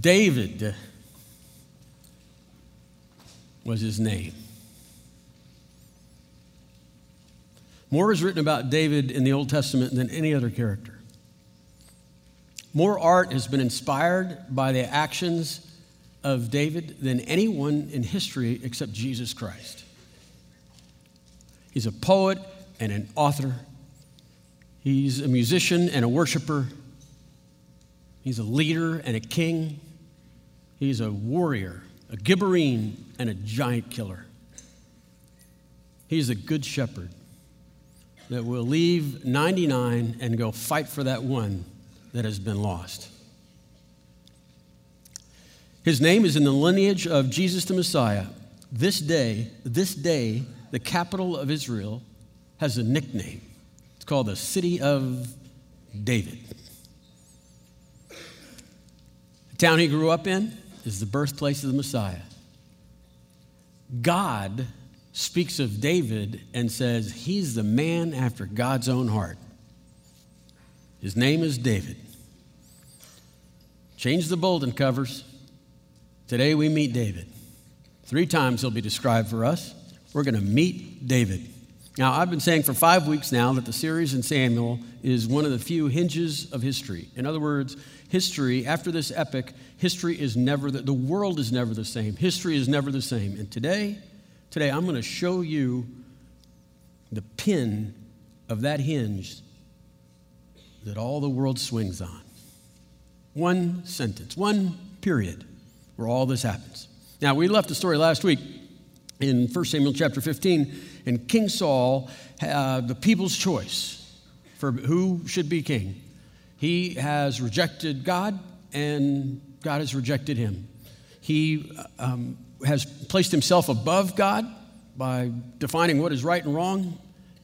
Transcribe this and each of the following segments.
David was his name. More is written about David in the Old Testament than any other character. More art has been inspired by the actions of David than anyone in history except Jesus Christ. He's a poet and an author. He's a musician and a worshiper. He's a leader and a king. He's a warrior, a Gibberine, and a giant killer. He's a good shepherd that will leave 99 and go fight for that one that has been lost. His name is in the lineage of Jesus the Messiah. This day, this day, the capital of Israel has a nickname. It's called the City of David. The town he grew up in is the birthplace of the Messiah. God speaks of David and says he's the man after God's own heart. His name is David. Change the bulletin covers. Today we meet David. Three times he'll be described for us. We're going to meet David. Now, I've been saying for five weeks now that the series in Samuel is one of the few hinges of history. In other words, history, after this epic, history is never, the, the world is never the same. History is never the same. And today, today, I'm going to show you the pin of that hinge that all the world swings on. One sentence, one period where all this happens. Now, we left the story last week in 1 Samuel chapter 15, and King Saul, uh, the people's choice for who should be king. He has rejected God, and God has rejected him. He um, has placed himself above God by defining what is right and wrong,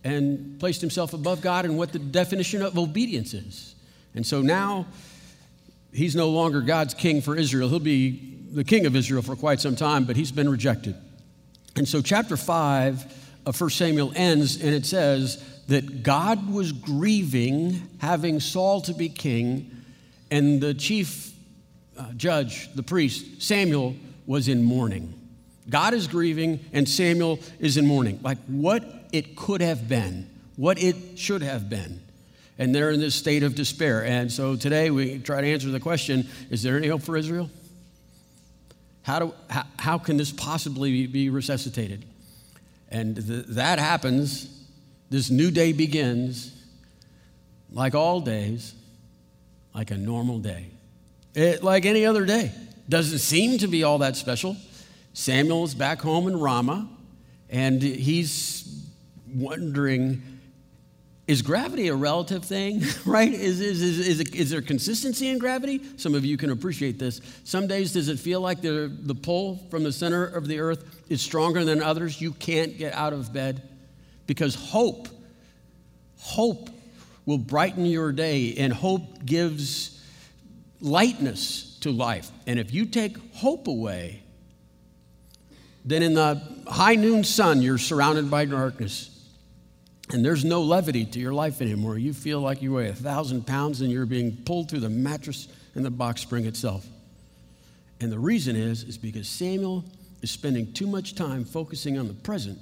and placed himself above God and what the definition of obedience is. And so now he's no longer God's king for Israel. He'll be the king of Israel for quite some time, but he's been rejected. And so, chapter 5 of 1 Samuel ends, and it says that God was grieving having Saul to be king, and the chief uh, judge, the priest, Samuel, was in mourning. God is grieving, and Samuel is in mourning. Like what it could have been, what it should have been. And they're in this state of despair. And so today we try to answer the question is there any hope for Israel? How, do, how, how can this possibly be resuscitated? And th- that happens. This new day begins, like all days, like a normal day. It, like any other day. Doesn't seem to be all that special. Samuel's back home in Ramah, and he's wondering is gravity a relative thing, right? Is, is, is, is, it, is, there consistency in gravity? Some of you can appreciate this. Some days, does it feel like the, the pull from the center of the earth is stronger than others? You can't get out of bed because hope, hope will brighten your day, and hope gives lightness to life. And if you take hope away, then in the high noon sun, you're surrounded by darkness and there's no levity to your life anymore. You feel like you weigh a thousand pounds and you're being pulled through the mattress and the box spring itself. And the reason is, is because Samuel is spending too much time focusing on the present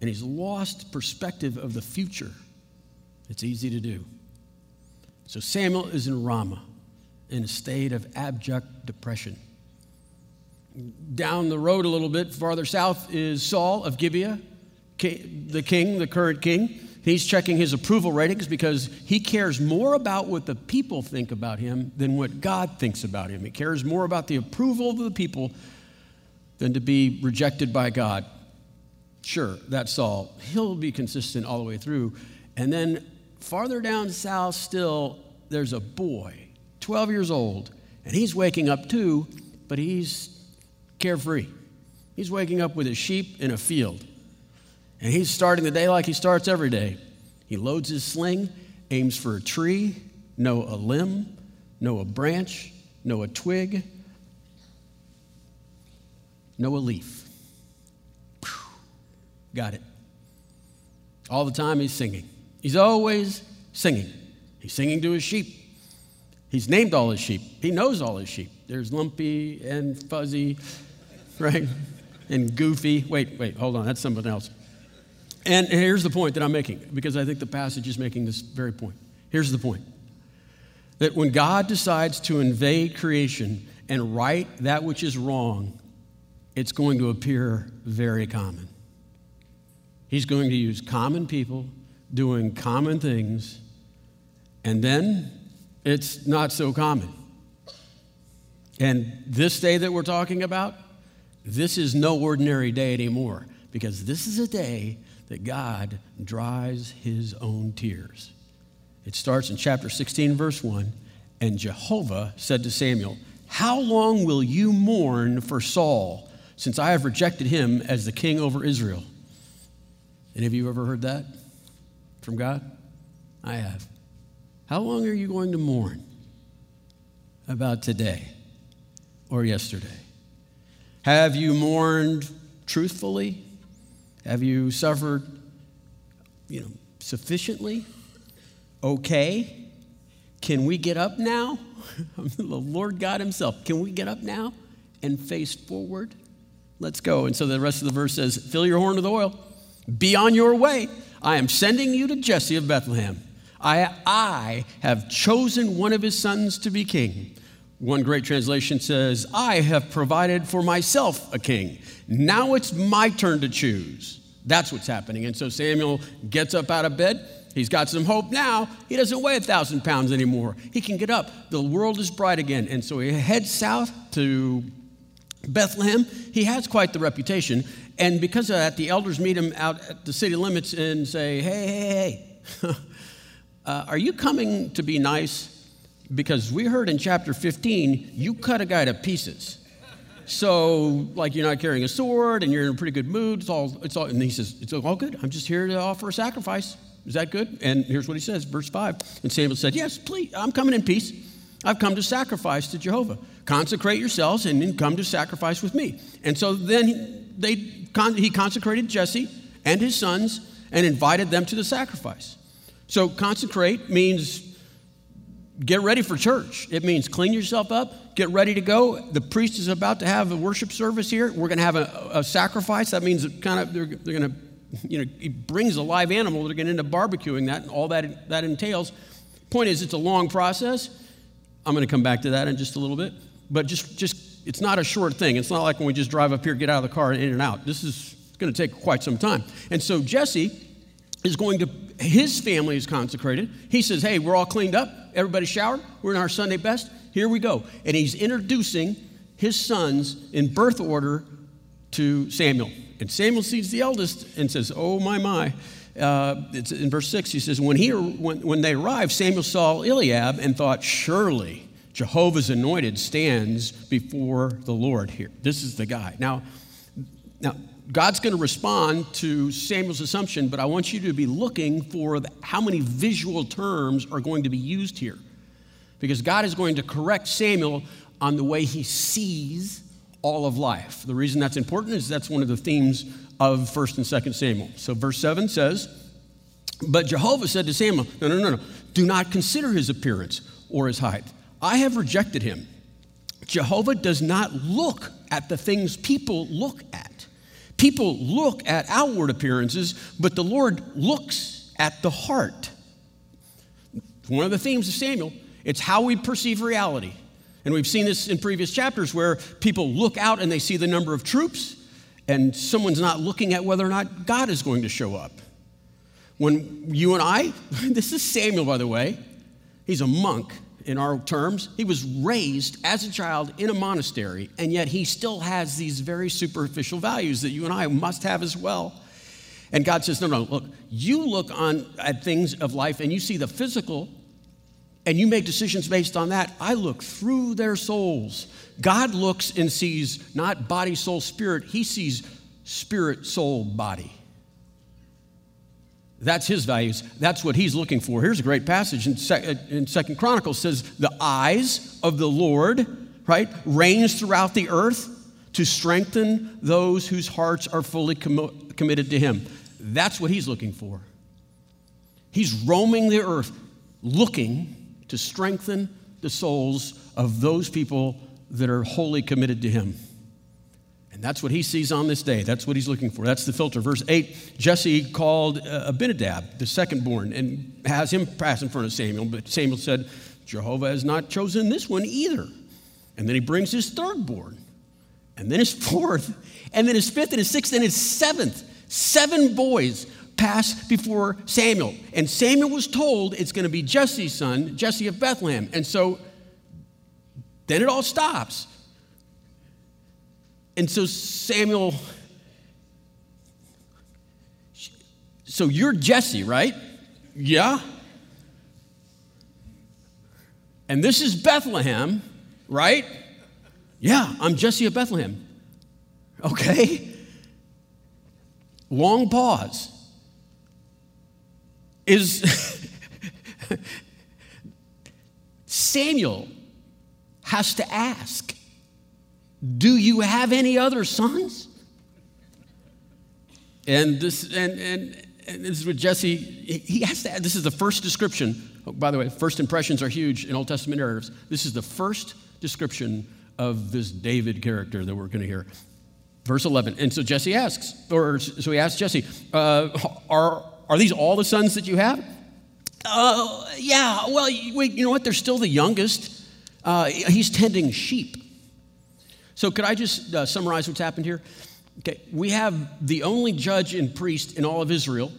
and he's lost perspective of the future. It's easy to do. So Samuel is in Ramah in a state of abject depression. Down the road a little bit farther south is Saul of Gibeah the king, the current king, he's checking his approval ratings because he cares more about what the people think about him than what God thinks about him. He cares more about the approval of the people than to be rejected by God. Sure, that's Saul. He'll be consistent all the way through. And then farther down south, still, there's a boy, 12 years old, and he's waking up too, but he's carefree. He's waking up with his sheep in a field. And he's starting the day like he starts every day. He loads his sling, aims for a tree, no a limb, no a branch, no a twig, no a leaf. Got it. All the time he's singing. He's always singing. He's singing to his sheep. He's named all his sheep. He knows all his sheep. There's lumpy and fuzzy, right? And goofy. Wait, wait, hold on. That's something else. And here's the point that I'm making, because I think the passage is making this very point. Here's the point that when God decides to invade creation and right that which is wrong, it's going to appear very common. He's going to use common people doing common things, and then it's not so common. And this day that we're talking about, this is no ordinary day anymore because this is a day that God dries his own tears. It starts in chapter 16, verse 1. And Jehovah said to Samuel, How long will you mourn for Saul, since I have rejected him as the king over Israel? Any of you ever heard that from God? I have. How long are you going to mourn about today or yesterday? Have you mourned truthfully? Have you suffered, you know, sufficiently? Okay? Can we get up now? the Lord God Himself. Can we get up now and face forward? Let's go. And so the rest of the verse says, Fill your horn with oil. Be on your way. I am sending you to Jesse of Bethlehem. I, I have chosen one of his sons to be king. One great translation says, I have provided for myself a king. Now it's my turn to choose. That's what's happening. And so Samuel gets up out of bed. He's got some hope now. He doesn't weigh a thousand pounds anymore. He can get up. The world is bright again. And so he heads south to Bethlehem. He has quite the reputation. And because of that, the elders meet him out at the city limits and say, Hey, hey, hey, uh, are you coming to be nice? Because we heard in chapter 15, you cut a guy to pieces. So, like, you're not carrying a sword and you're in a pretty good mood. It's all, it's all, and he says, It's all good. I'm just here to offer a sacrifice. Is that good? And here's what he says, verse 5. And Samuel said, Yes, please, I'm coming in peace. I've come to sacrifice to Jehovah. Consecrate yourselves and then come to sacrifice with me. And so then they, he consecrated Jesse and his sons and invited them to the sacrifice. So consecrate means get ready for church. It means clean yourself up, get ready to go. The priest is about to have a worship service here. We're going to have a, a sacrifice. That means kind of they're, they're going to, you know, he brings a live animal. They're going to end up barbecuing that and all that that entails. Point is, it's a long process. I'm going to come back to that in just a little bit. But just, just it's not a short thing. It's not like when we just drive up here, get out of the car, and in and out. This is going to take quite some time. And so Jesse is going to, his family is consecrated. He says, Hey, we're all cleaned up. Everybody showered. We're in our Sunday best. Here we go. And he's introducing his sons in birth order to Samuel. And Samuel sees the eldest and says, Oh, my, my. Uh, it's in verse 6, he says, when, he, when, when they arrived, Samuel saw Eliab and thought, Surely Jehovah's anointed stands before the Lord here. This is the guy. Now, now God's going to respond to Samuel's assumption, but I want you to be looking for the, how many visual terms are going to be used here. Because God is going to correct Samuel on the way he sees all of life. The reason that's important is that's one of the themes of 1st and 2nd Samuel. So, verse 7 says, But Jehovah said to Samuel, No, no, no, no. Do not consider his appearance or his height I have rejected him. Jehovah does not look at the things people look at. People look at outward appearances, but the Lord looks at the heart. One of the themes of Samuel, it's how we perceive reality. And we've seen this in previous chapters where people look out and they see the number of troops, and someone's not looking at whether or not God is going to show up. When you and I, this is Samuel, by the way, he's a monk in our terms. He was raised as a child in a monastery, and yet he still has these very superficial values that you and I must have as well. And God says, No, no, look, you look on at things of life and you see the physical and you make decisions based on that. I look through their souls. God looks and sees not body, soul, spirit, he sees spirit, soul, body. That's his values. That's what he's looking for. Here's a great passage in, Second Chronicles says, "The eyes of the Lord, right, reigns throughout the earth to strengthen those whose hearts are fully com- committed to him." That's what he's looking for. He's roaming the earth looking to strengthen the souls of those people that are wholly committed to him. And that's what he sees on this day. That's what he's looking for. That's the filter. Verse 8 Jesse called uh, Abinadab, the second born, and has him pass in front of Samuel. But Samuel said, Jehovah has not chosen this one either. And then he brings his third born, and then his fourth, and then his fifth, and his sixth, and his seventh. Seven boys pass before Samuel. And Samuel was told it's going to be Jesse's son, Jesse of Bethlehem. And so then it all stops. And so Samuel, so you're Jesse, right? Yeah. And this is Bethlehem, right? Yeah, I'm Jesse of Bethlehem. Okay. Long pause. Is Samuel has to ask do you have any other sons? And this, and, and, and this is what Jesse, he has to, this is the first description. Oh, by the way, first impressions are huge in Old Testament narratives. This is the first description of this David character that we're going to hear. Verse 11. And so Jesse asks, or so he asks Jesse, uh, are, are these all the sons that you have? Uh, yeah, well, wait, you know what? They're still the youngest. Uh, he's tending sheep. So, could I just uh, summarize what's happened here? Okay, we have the only judge and priest in all of Israel,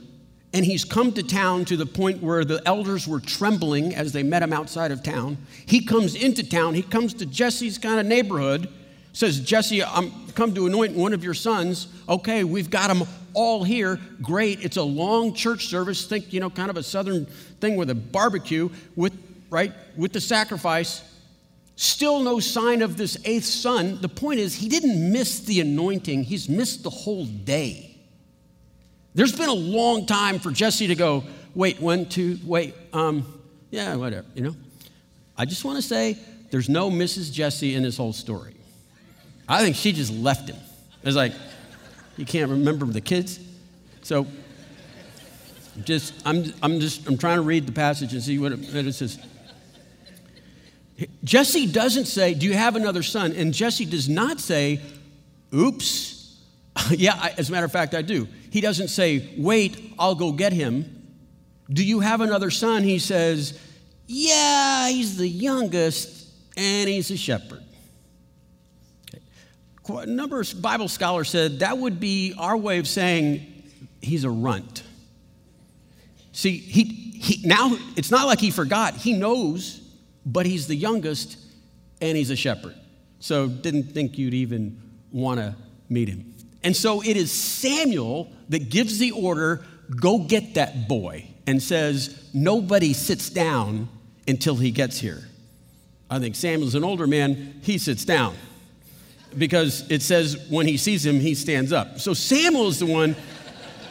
and he's come to town to the point where the elders were trembling as they met him outside of town. He comes into town, he comes to Jesse's kind of neighborhood, says, Jesse, I'm come to anoint one of your sons. Okay, we've got them all here. Great. It's a long church service. Think, you know, kind of a southern thing with a barbecue with, right, with the sacrifice. Still no sign of this eighth son. The point is, he didn't miss the anointing, he's missed the whole day. There's been a long time for Jesse to go, wait, one, two, wait, um, yeah, whatever, you know? I just want to say there's no Mrs. Jesse in this whole story. I think she just left him. It's like, you can't remember the kids. So, just, I'm, I'm just, I'm trying to read the passage and see what it, what it says. Jesse doesn't say, Do you have another son? And Jesse does not say, Oops. yeah, I, as a matter of fact, I do. He doesn't say, Wait, I'll go get him. Do you have another son? He says, Yeah, he's the youngest and he's a shepherd. A number of Bible scholars said that would be our way of saying he's a runt. See, he, he, now it's not like he forgot. He knows but he's the youngest and he's a shepherd. So didn't think you'd even want to meet him. And so it is Samuel that gives the order go get that boy and says, nobody sits down until he gets here. I think Samuel's an older man, he sits down because it says when he sees him, he stands up. So Samuel's the one.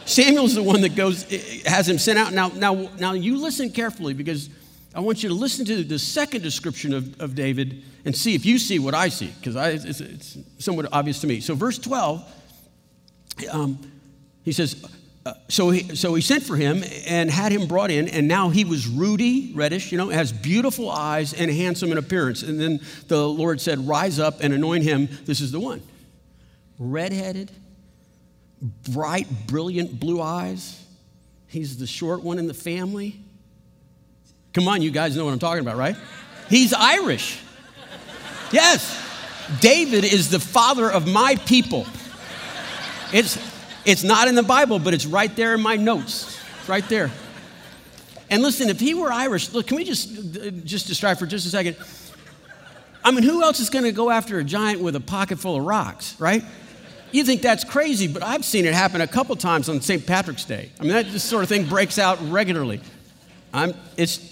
Samuel's the one that goes, eh, has him sent out. Now, now, now you listen carefully because I want you to listen to the second description of, of David and see if you see what I see, because it's, it's, somewhat obvious to me. So, verse 12, um, he says, uh, so, he, so he sent for him and had him brought in, and now he was ruddy, reddish, you know, has beautiful eyes and handsome in appearance. And then the Lord said, Rise up and anoint him. This is the one. Redheaded, bright, brilliant blue eyes. He's the short one in the family. Come on, you guys know what I'm talking about, right? He's Irish. Yes. David is the father of my people. It's, it's not in the Bible, but it's right there in my notes. It's right there. And listen, if he were Irish, look, can we just just distract for just a second? I mean, who else is going to go after a giant with a pocket full of rocks, right? You think that's crazy, but I've seen it happen a couple times on St. Patrick's Day. I mean, that sort of thing breaks out regularly. I'm, it's,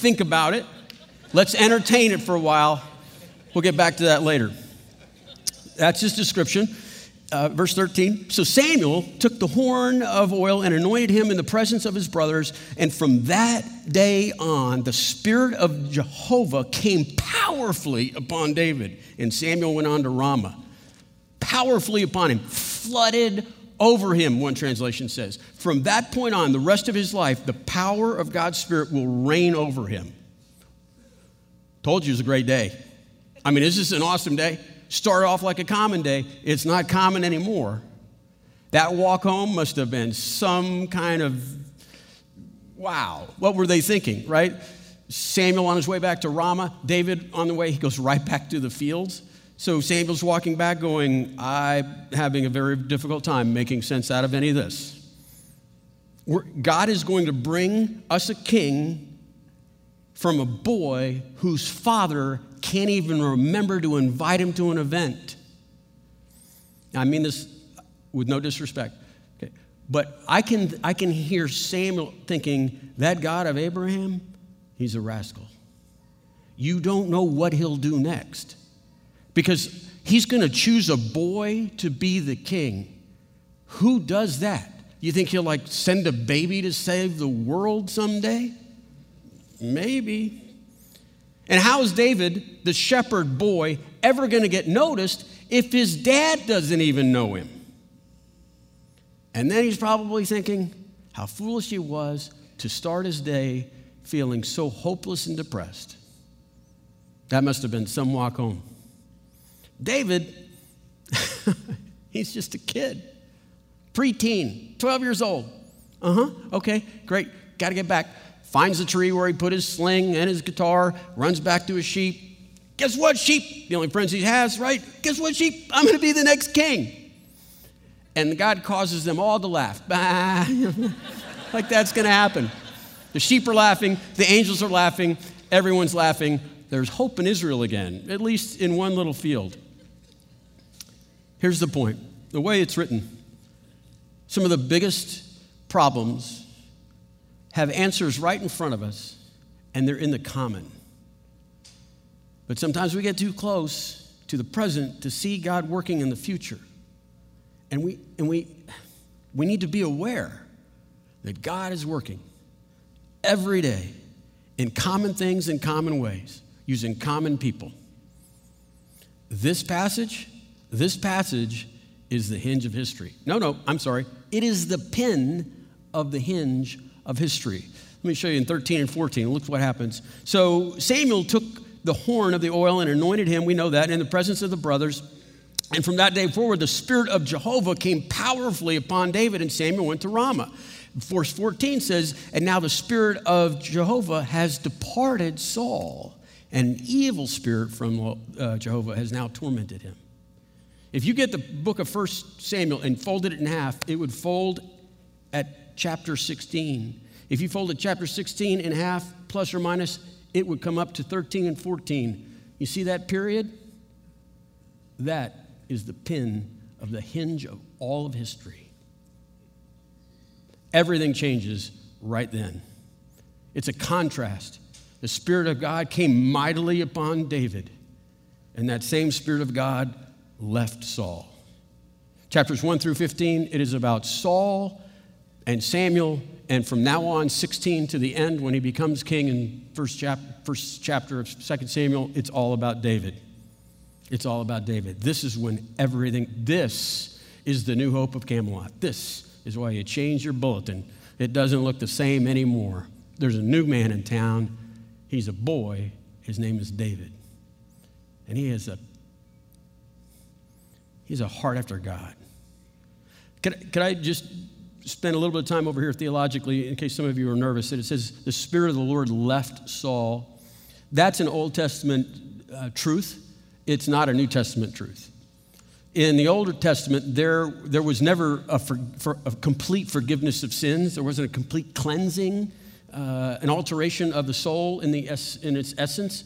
think about it. Let's entertain it for a while. We'll get back to that later. That's his description. Uh, verse 13. So Samuel took the horn of oil and anointed him in the presence of his brothers. And from that day on, the Spirit of Jehovah came powerfully upon David. And Samuel went on to Ramah. Powerfully upon him, flooded over him, one translation says. From that point on, the rest of his life, the power of God's Spirit will reign over him. Told you it was a great day. I mean, is this an awesome day? Started off like a common day. It's not common anymore. That walk home must have been some kind of wow. What were they thinking, right? Samuel on his way back to Ramah, David on the way, he goes right back to the fields. So Samuel's walking back, going, I'm having a very difficult time making sense out of any of this. We're, God is going to bring us a king from a boy whose father can't even remember to invite him to an event. Now, I mean this with no disrespect. Okay. But I can, I can hear Samuel thinking, that God of Abraham, he's a rascal. You don't know what he'll do next. Because he's going to choose a boy to be the king. Who does that? You think he'll like send a baby to save the world someday? Maybe. And how is David, the shepherd boy, ever going to get noticed if his dad doesn't even know him? And then he's probably thinking how foolish he was to start his day feeling so hopeless and depressed. That must have been some walk home. David, he's just a kid, preteen, 12 years old. Uh huh, okay, great, got to get back. Finds the tree where he put his sling and his guitar, runs back to his sheep. Guess what, sheep? The only friends he has, right? Guess what, sheep? I'm going to be the next king and God causes them all to laugh. like that's going to happen. The sheep are laughing, the angels are laughing, everyone's laughing. There's hope in Israel again, at least in one little field. Here's the point the way it's written, some of the biggest problems have answers right in front of us, and they're in the common. But sometimes we get too close to the present to see God working in the future. And we, and we, we need to be aware that God is working every day in common things in common ways, using common people. This passage, this passage is the hinge of history. No, no, I'm sorry. It is the pin of the hinge of history. Let me show you in 13 and 14. Look what happens. So Samuel took the horn of the oil and anointed him, we know that, in the presence of the brothers. And from that day forward, the Spirit of Jehovah came powerfully upon David, and Samuel went to Ramah. Verse 14 says, And now the Spirit of Jehovah has departed Saul, and an evil spirit from uh, Jehovah has now tormented him. If you get the book of 1 Samuel and folded it in half, it would fold at chapter 16. If you folded chapter 16 in half, plus or minus, it would come up to 13 and 14. You see that period? That is the pin of the hinge of all of history. Everything changes right then. It's a contrast. The Spirit of God came mightily upon David, and that same Spirit of God left Saul. Chapters 1 through 15, it is about Saul and Samuel, and from now on, 16 to the end, when he becomes king in first, chap- first chapter of 2 Samuel, it's all about David. It's all about David. This is when everything, this is the new hope of Camelot. This is why you change your bulletin. It doesn't look the same anymore. There's a new man in town. He's a boy. His name is David. And he has a he's a heart after God. Could, could I just spend a little bit of time over here theologically in case some of you are nervous? That it says the Spirit of the Lord left Saul. That's an Old Testament uh, truth. It's not a New Testament truth. In the Old Testament, there, there was never a, for, for, a complete forgiveness of sins. There wasn't a complete cleansing, uh, an alteration of the soul in, the es- in its essence.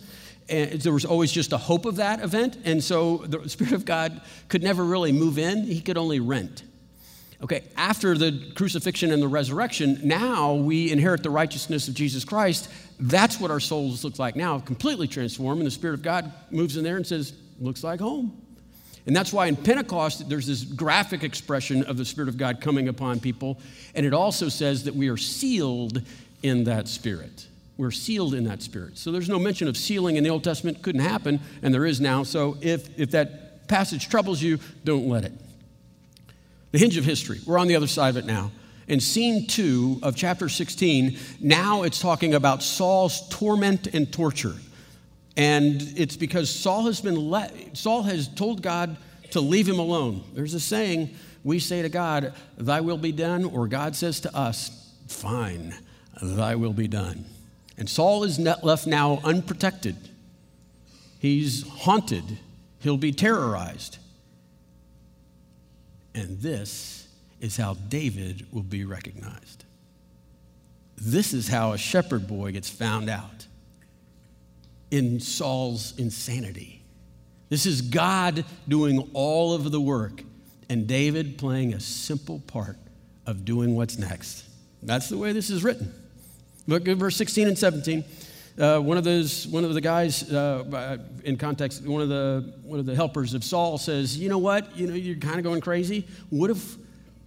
And there was always just a hope of that event. And so the Spirit of God could never really move in, He could only rent. Okay, after the crucifixion and the resurrection, now we inherit the righteousness of Jesus Christ. That's what our souls look like now, completely transformed. And the Spirit of God moves in there and says, Looks like home. And that's why in Pentecost, there's this graphic expression of the Spirit of God coming upon people. And it also says that we are sealed in that Spirit. We're sealed in that Spirit. So there's no mention of sealing in the Old Testament. Couldn't happen, and there is now. So if, if that passage troubles you, don't let it the hinge of history. We're on the other side of it now. In scene two of chapter 16, now it's talking about Saul's torment and torture. And it's because Saul has been let, Saul has told God to leave him alone. There's a saying we say to God, Thy will be done, or God says to us, Fine, Thy will be done. And Saul is left now unprotected. He's haunted, he'll be terrorized. And this is how David will be recognized. This is how a shepherd boy gets found out in Saul's insanity. This is God doing all of the work and David playing a simple part of doing what's next. That's the way this is written. Look at verse 16 and 17. Uh, one of those, one of the guys uh, in context, one of the one of the helpers of Saul says, "You know what? You know you're kind of going crazy. What if,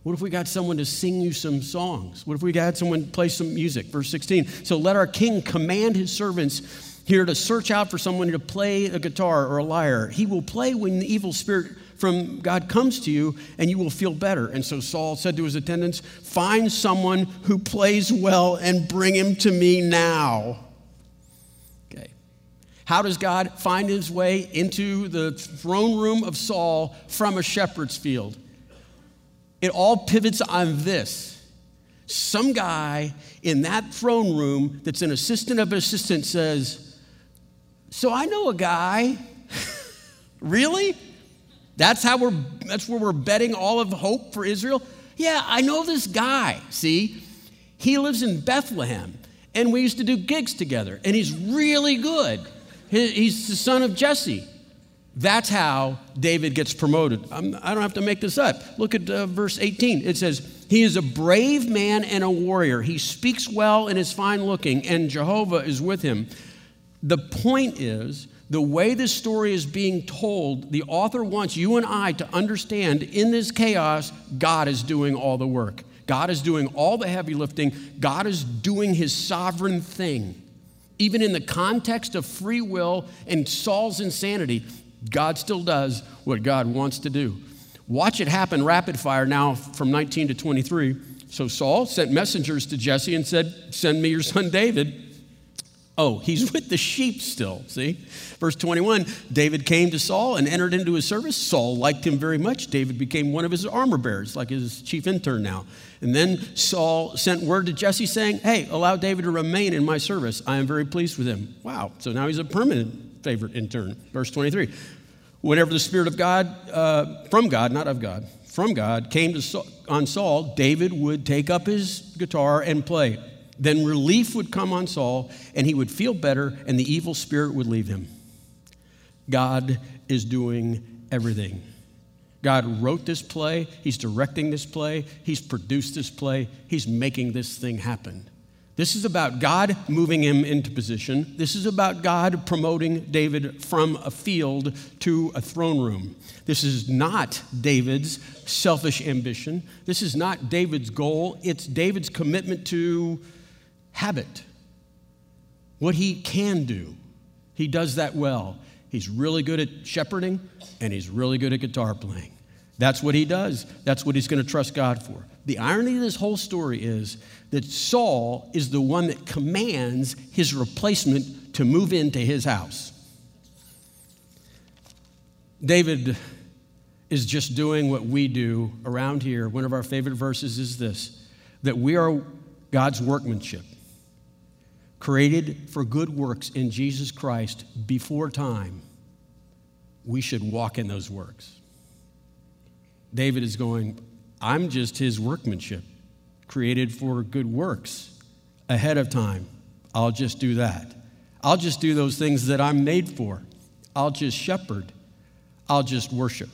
what if we got someone to sing you some songs? What if we got someone to play some music?" Verse 16. So let our king command his servants here to search out for someone to play a guitar or a lyre. He will play when the evil spirit from God comes to you, and you will feel better. And so Saul said to his attendants, Find someone who plays well and bring him to me now. Okay. How does God find his way into the throne room of Saul from a shepherd's field? It all pivots on this. Some guy in that throne room that's an assistant of an assistant says, so I know a guy. really? That's how we're that's where we're betting all of hope for Israel? Yeah, I know this guy. See? He lives in Bethlehem and we used to do gigs together and he's really good. He's the son of Jesse. That's how David gets promoted. I'm, I do not have to make this up. Look at uh, verse 18. It says, He is a brave man and a warrior. He speaks well and is fine looking, and Jehovah is with him. The point is, the way this story is being told, the author wants you and I to understand in this chaos, God is doing all the work. God is doing all the heavy lifting. God is doing his sovereign thing. Even in the context of free will and Saul's insanity, God still does what God wants to do. Watch it happen rapid fire now from 19 to 23. So Saul sent messengers to Jesse and said, Send me your son David. Oh, he's with the sheep still, see? Verse 21 David came to Saul and entered into his service. Saul liked him very much. David became one of his armor bearers, like his chief intern now. And then Saul sent word to Jesse saying, Hey, allow David to remain in my service. I am very pleased with him. Wow. So now he's a permanent favorite intern. Verse 23 Whenever the Spirit of God, uh, from God, not of God, from God, came to Saul, on Saul, David would take up his guitar and play. Then relief would come on Saul, and he would feel better, and the evil spirit would leave him. God is doing everything. God wrote this play, He's directing this play, He's produced this play, He's making this thing happen. This is about God moving him into position. This is about God promoting David from a field to a throne room. This is not David's selfish ambition. This is not David's goal. It's David's commitment to habit, what he can do. He does that well. He's really good at shepherding and he's really good at guitar playing. That's what he does. That's what he's going to trust God for. The irony of this whole story is that Saul is the one that commands his replacement to move into his house. David is just doing what we do around here. One of our favorite verses is this that we are God's workmanship created for good works in Jesus Christ before time, we should walk in those works. David is going, I'm just his workmanship, created for good works ahead of time. I'll just do that. I'll just do those things that I'm made for. I'll just shepherd. I'll just worship.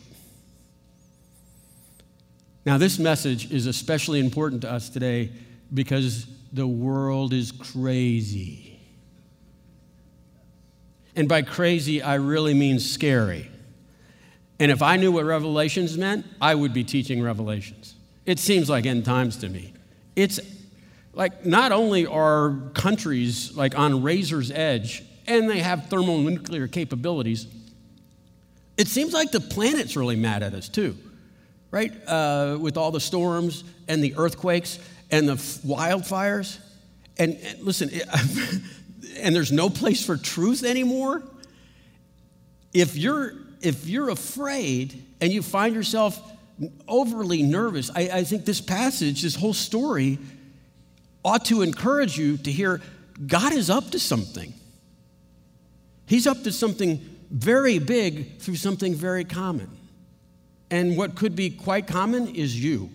Now, this message is especially important to us today because the world is crazy. And by crazy, I really mean scary. And if I knew what Revelations meant, I would be teaching Revelations. It seems like end times to me. It's like not only are countries like on razor's edge and they have thermonuclear capabilities, it seems like the planet's really mad at us too, right? Uh, with all the storms and the earthquakes and the wildfires. And, and listen, and there's no place for truth anymore. if you're if you're afraid and you find yourself overly nervous, I, I think this passage, this whole story, ought to encourage you to hear God is up to something. He's up to something very big through something very common. And what could be quite common is you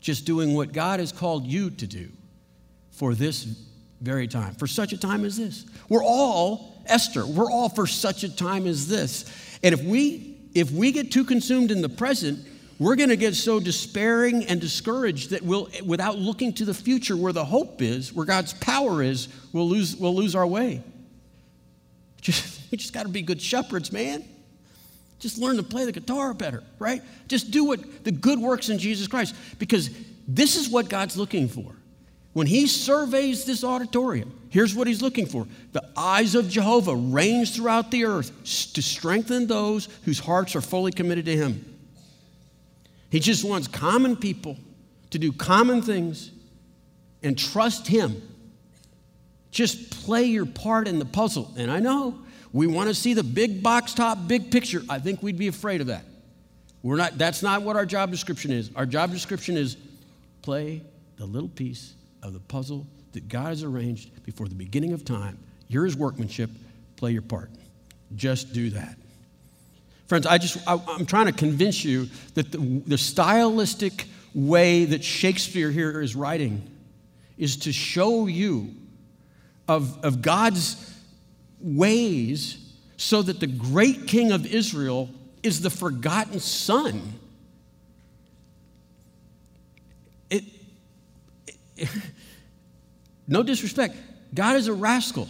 just doing what God has called you to do for this very time, for such a time as this. We're all Esther. We're all for such a time as this. And if we if we get too consumed in the present, we're going to get so despairing and discouraged that we'll without looking to the future where the hope is, where God's power is, we'll lose we'll lose our way. Just, we just got to be good shepherds, man. Just learn to play the guitar better, right? Just do what the good works in Jesus Christ because this is what God's looking for. When he surveys this auditorium, here's what he's looking for the eyes of Jehovah range throughout the earth to strengthen those whose hearts are fully committed to him. He just wants common people to do common things and trust him. Just play your part in the puzzle. And I know we want to see the big box top, big picture. I think we'd be afraid of that. We're not, that's not what our job description is. Our job description is play the little piece of the puzzle that God has arranged before the beginning of time. You're his workmanship, play your part. Just do that. Friends, I just, I, am trying to convince you that the, the stylistic way that Shakespeare here is writing is to show you of, of God's ways so that the great king of Israel is the forgotten son. It, it, no disrespect, God is a rascal.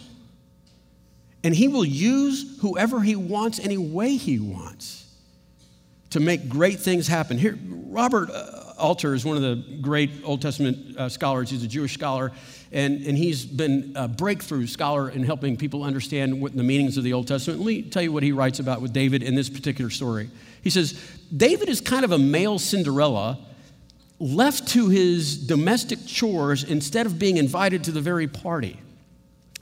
And he will use whoever he wants any way he wants to make great things happen. Here, Robert uh, Alter is one of the great Old Testament uh, scholars. He's a Jewish scholar, and, and he's been a breakthrough scholar in helping people understand what the meanings of the Old Testament. Let me tell you what he writes about with David in this particular story. He says, David is kind of a male Cinderella left to his domestic chores instead of being invited to the very party.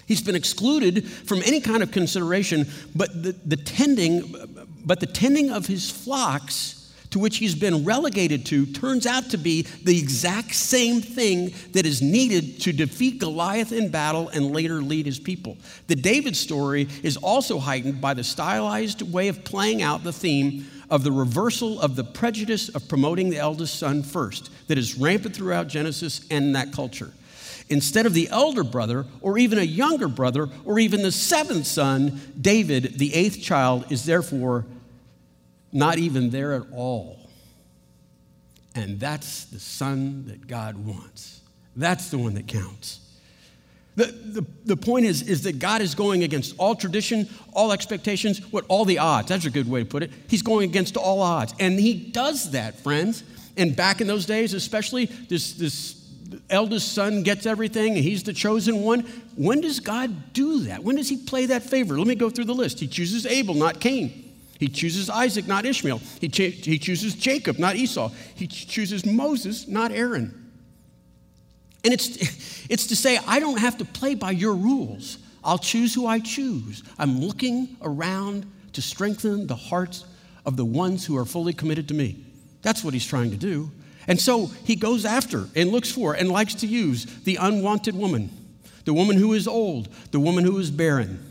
He's been excluded from any kind of consideration, but the, the tending, but the tending of his flocks to which he's been relegated to turns out to be the exact same thing that is needed to defeat Goliath in battle and later lead his people. The David story is also heightened by the stylized way of playing out the theme of the reversal of the prejudice of promoting the eldest son first that is rampant throughout Genesis and that culture. Instead of the elder brother, or even a younger brother, or even the seventh son, David, the eighth child, is therefore not even there at all. And that's the son that God wants. That's the one that counts. The, the, the point is, is that God is going against all tradition, all expectations, what all the odds. That's a good way to put it. He's going against all odds. And he does that, friends. And back in those days, especially, this, this eldest son gets everything and he's the chosen one. When does God do that? When does he play that favor? Let me go through the list. He chooses Abel, not Cain. He chooses Isaac, not Ishmael. He, he chooses Jacob, not Esau. He chooses Moses, not Aaron. And it's, it's to say, I don't have to play by your rules. I'll choose who I choose. I'm looking around to strengthen the hearts of the ones who are fully committed to me. That's what he's trying to do. And so he goes after and looks for and likes to use the unwanted woman, the woman who is old, the woman who is barren.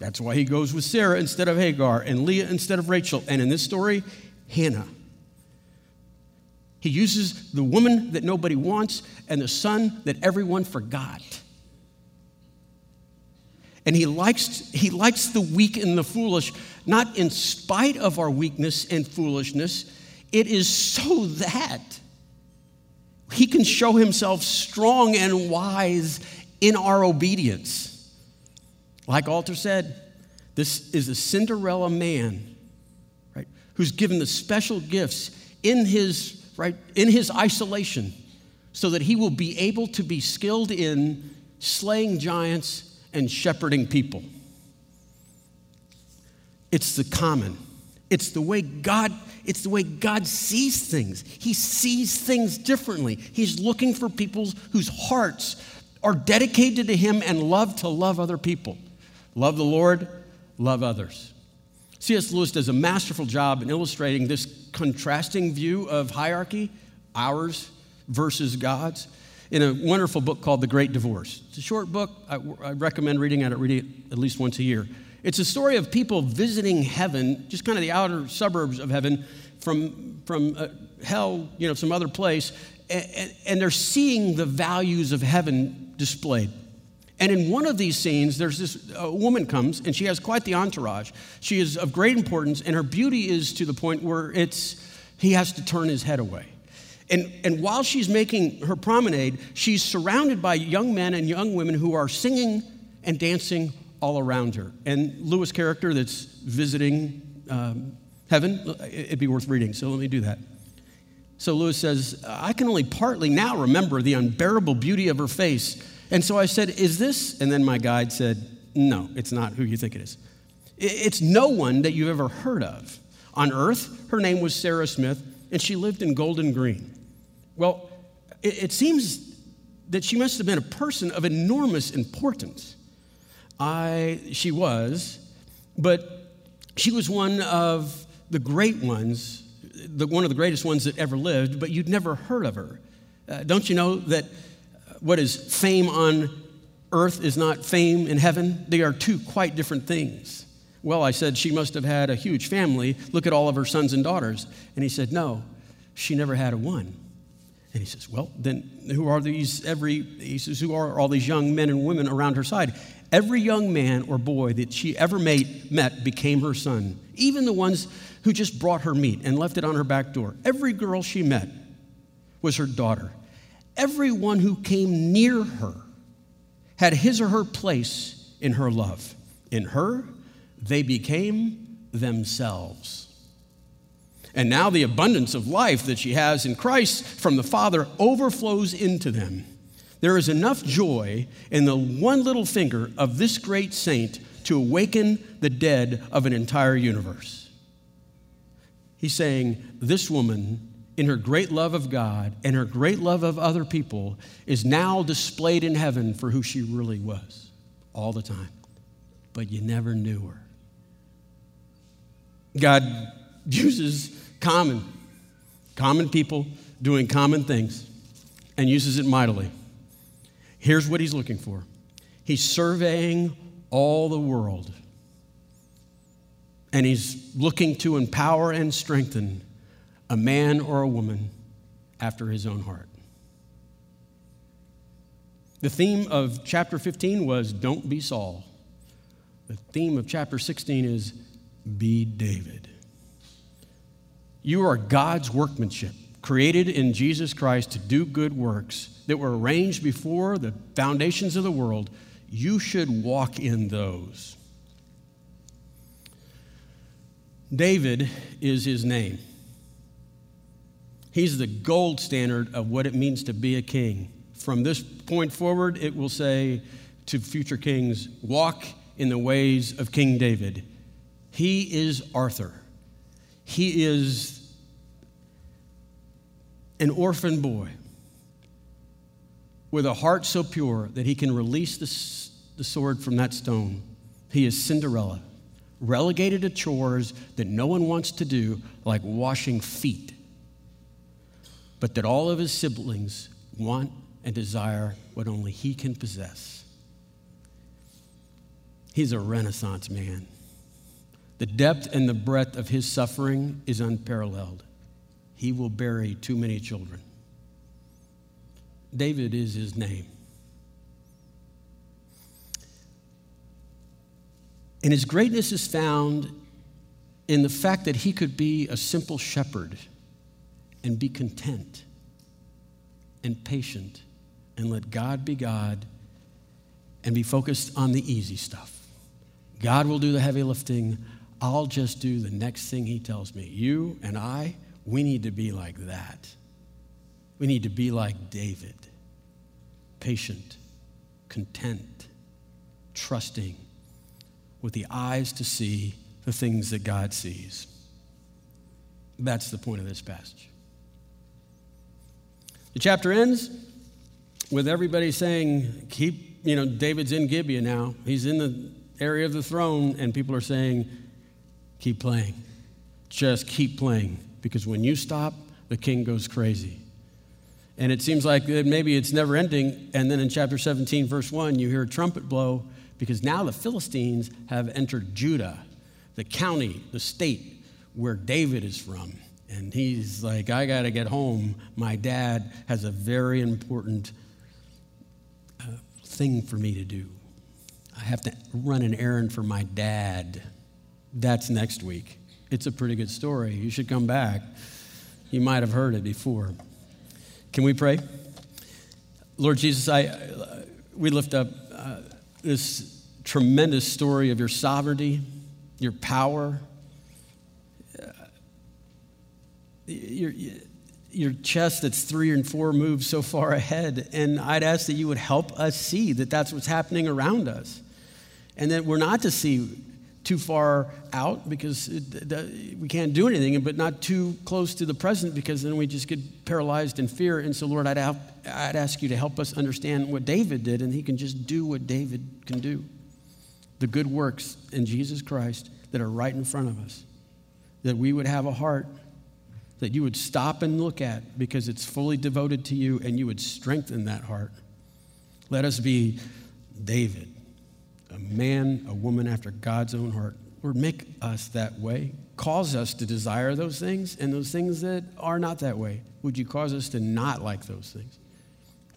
That's why he goes with Sarah instead of Hagar and Leah instead of Rachel. And in this story, Hannah. He uses the woman that nobody wants and the son that everyone forgot. And he likes, he likes the weak and the foolish, not in spite of our weakness and foolishness. It is so that he can show himself strong and wise in our obedience. Like Alter said, this is a Cinderella man, right, who's given the special gifts in his right, in his isolation, so that he will be able to be skilled in slaying giants and shepherding people. It's the common. It's the way God it's the way God sees things. He sees things differently. He's looking for people whose hearts are dedicated to him and love to love other people. Love the Lord, love others. C.S. Lewis does a masterful job in illustrating this contrasting view of hierarchy, ours versus God's, in a wonderful book called The Great Divorce. It's a short book. I, I recommend reading it. Read it at least once a year. It's a story of people visiting heaven, just kind of the outer suburbs of heaven, from, from uh, hell, you know, some other place, and, and they're seeing the values of heaven displayed. And in one of these scenes, there's this woman comes, and she has quite the entourage. She is of great importance, and her beauty is to the point where it's he has to turn his head away. And, and while she's making her promenade, she's surrounded by young men and young women who are singing and dancing all around her. And Lewis' character that's visiting um, heaven, it'd be worth reading, so let me do that. So Lewis says, I can only partly now remember the unbearable beauty of her face. And so I said, Is this? And then my guide said, No, it's not who you think it is. It's no one that you've ever heard of. On earth, her name was Sarah Smith, and she lived in Golders Green. Well, it seems that she must have been a person of enormous importance. I, she was, but she was one of the great ones, the, one of the greatest ones that ever lived, but you'd never heard of her. Uh, don't you know that what is fame on earth is not fame in heaven? They are two quite different things. Well, I said, she must have had a huge family. Look at all of her sons and daughters. And he said, no, she never had a one. And he says, well, then who are these every, he says, who are all these young men and women around her side? Every young man or boy that she ever made, met became her son, even the ones who just brought her meat and left it on her back door. Every girl she met was her daughter. Everyone who came near her had his or her place in her love. In her, they became themselves. And now the abundance of life that she has in Christ from the Father overflows into them. There is enough joy in the one little finger of this great saint to awaken the dead of an entire universe. He's saying, This woman, in her great love of God and her great love of other people, is now displayed in heaven for who she really was all the time. But you never knew her. God uses common, common people doing common things and uses it mightily. Here's what he's looking for He's surveying all the world, and he's looking to empower and strengthen a man or a woman after his own heart. The theme of chapter 15 was Don't be Saul. The theme of chapter 16 is Be David. You are God's workmanship created in Jesus Christ to do good works that were arranged before the foundations of the world, you should walk in those. David is his name. He's the gold standard of what it means to be a king. From this point forward, it will say to future kings, walk in the ways of King David. He is Arthur. He is an orphan boy with a heart so pure that he can release the, the sword from that stone. He is Cinderella, relegated to chores that no one wants to do, like washing feet, but that all of his siblings want and desire what only he can possess. He's a Renaissance man. The depth and the breadth of his suffering is unparalleled he will bury too many children. David is his name. And his greatness is found in the fact that he could be a simple shepherd and be content and patient and let God be God and be focused on the easy stuff. God will do the heavy lifting. I'll just do the next thing he tells me. You and I, we need to be like that. We need to be like David patient, content, trusting, with the eyes to see the things that God sees. That's the point of this passage. The chapter ends with everybody saying, Keep, you know, David's in Gibeah now. He's in the area of the throne, and people are saying, keep playing. Just keep playing. Because when you stop, the king goes crazy. And it seems like maybe it's never ending. And then in chapter 17, verse 1, you hear a trumpet blow because now the Philistines have entered Judah, the county, the state where David is from. And he's like, I got to get home. My dad has a very important uh, thing for me to do. I have to run an errand for my dad. That's next week. It's a pretty good story. You should come back. You might have heard it before. Can we pray? Lord Jesus, I, we lift up uh, this tremendous story of your sovereignty, your power, uh, your, your chest that's three and four moves so far ahead. And I'd ask that you would help us see that that's what's happening around us. And that we're not to see too far out because it, we can't do anything, but not too close to the present because then we just get paralyzed in fear. And so, Lord, I'd, I'd ask you to help us understand what David did, and he can just do what David can do the good works in Jesus Christ that are right in front of us. That we would have a heart that you would stop and look at because it's fully devoted to you, and you would strengthen that heart. Let us be David a man, a woman after God's own heart. Lord, make us that way. Cause us to desire those things and those things that are not that way. Would you cause us to not like those things?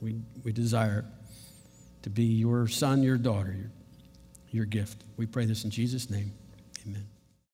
We, we desire to be your son, your daughter, your, your gift. We pray this in Jesus' name.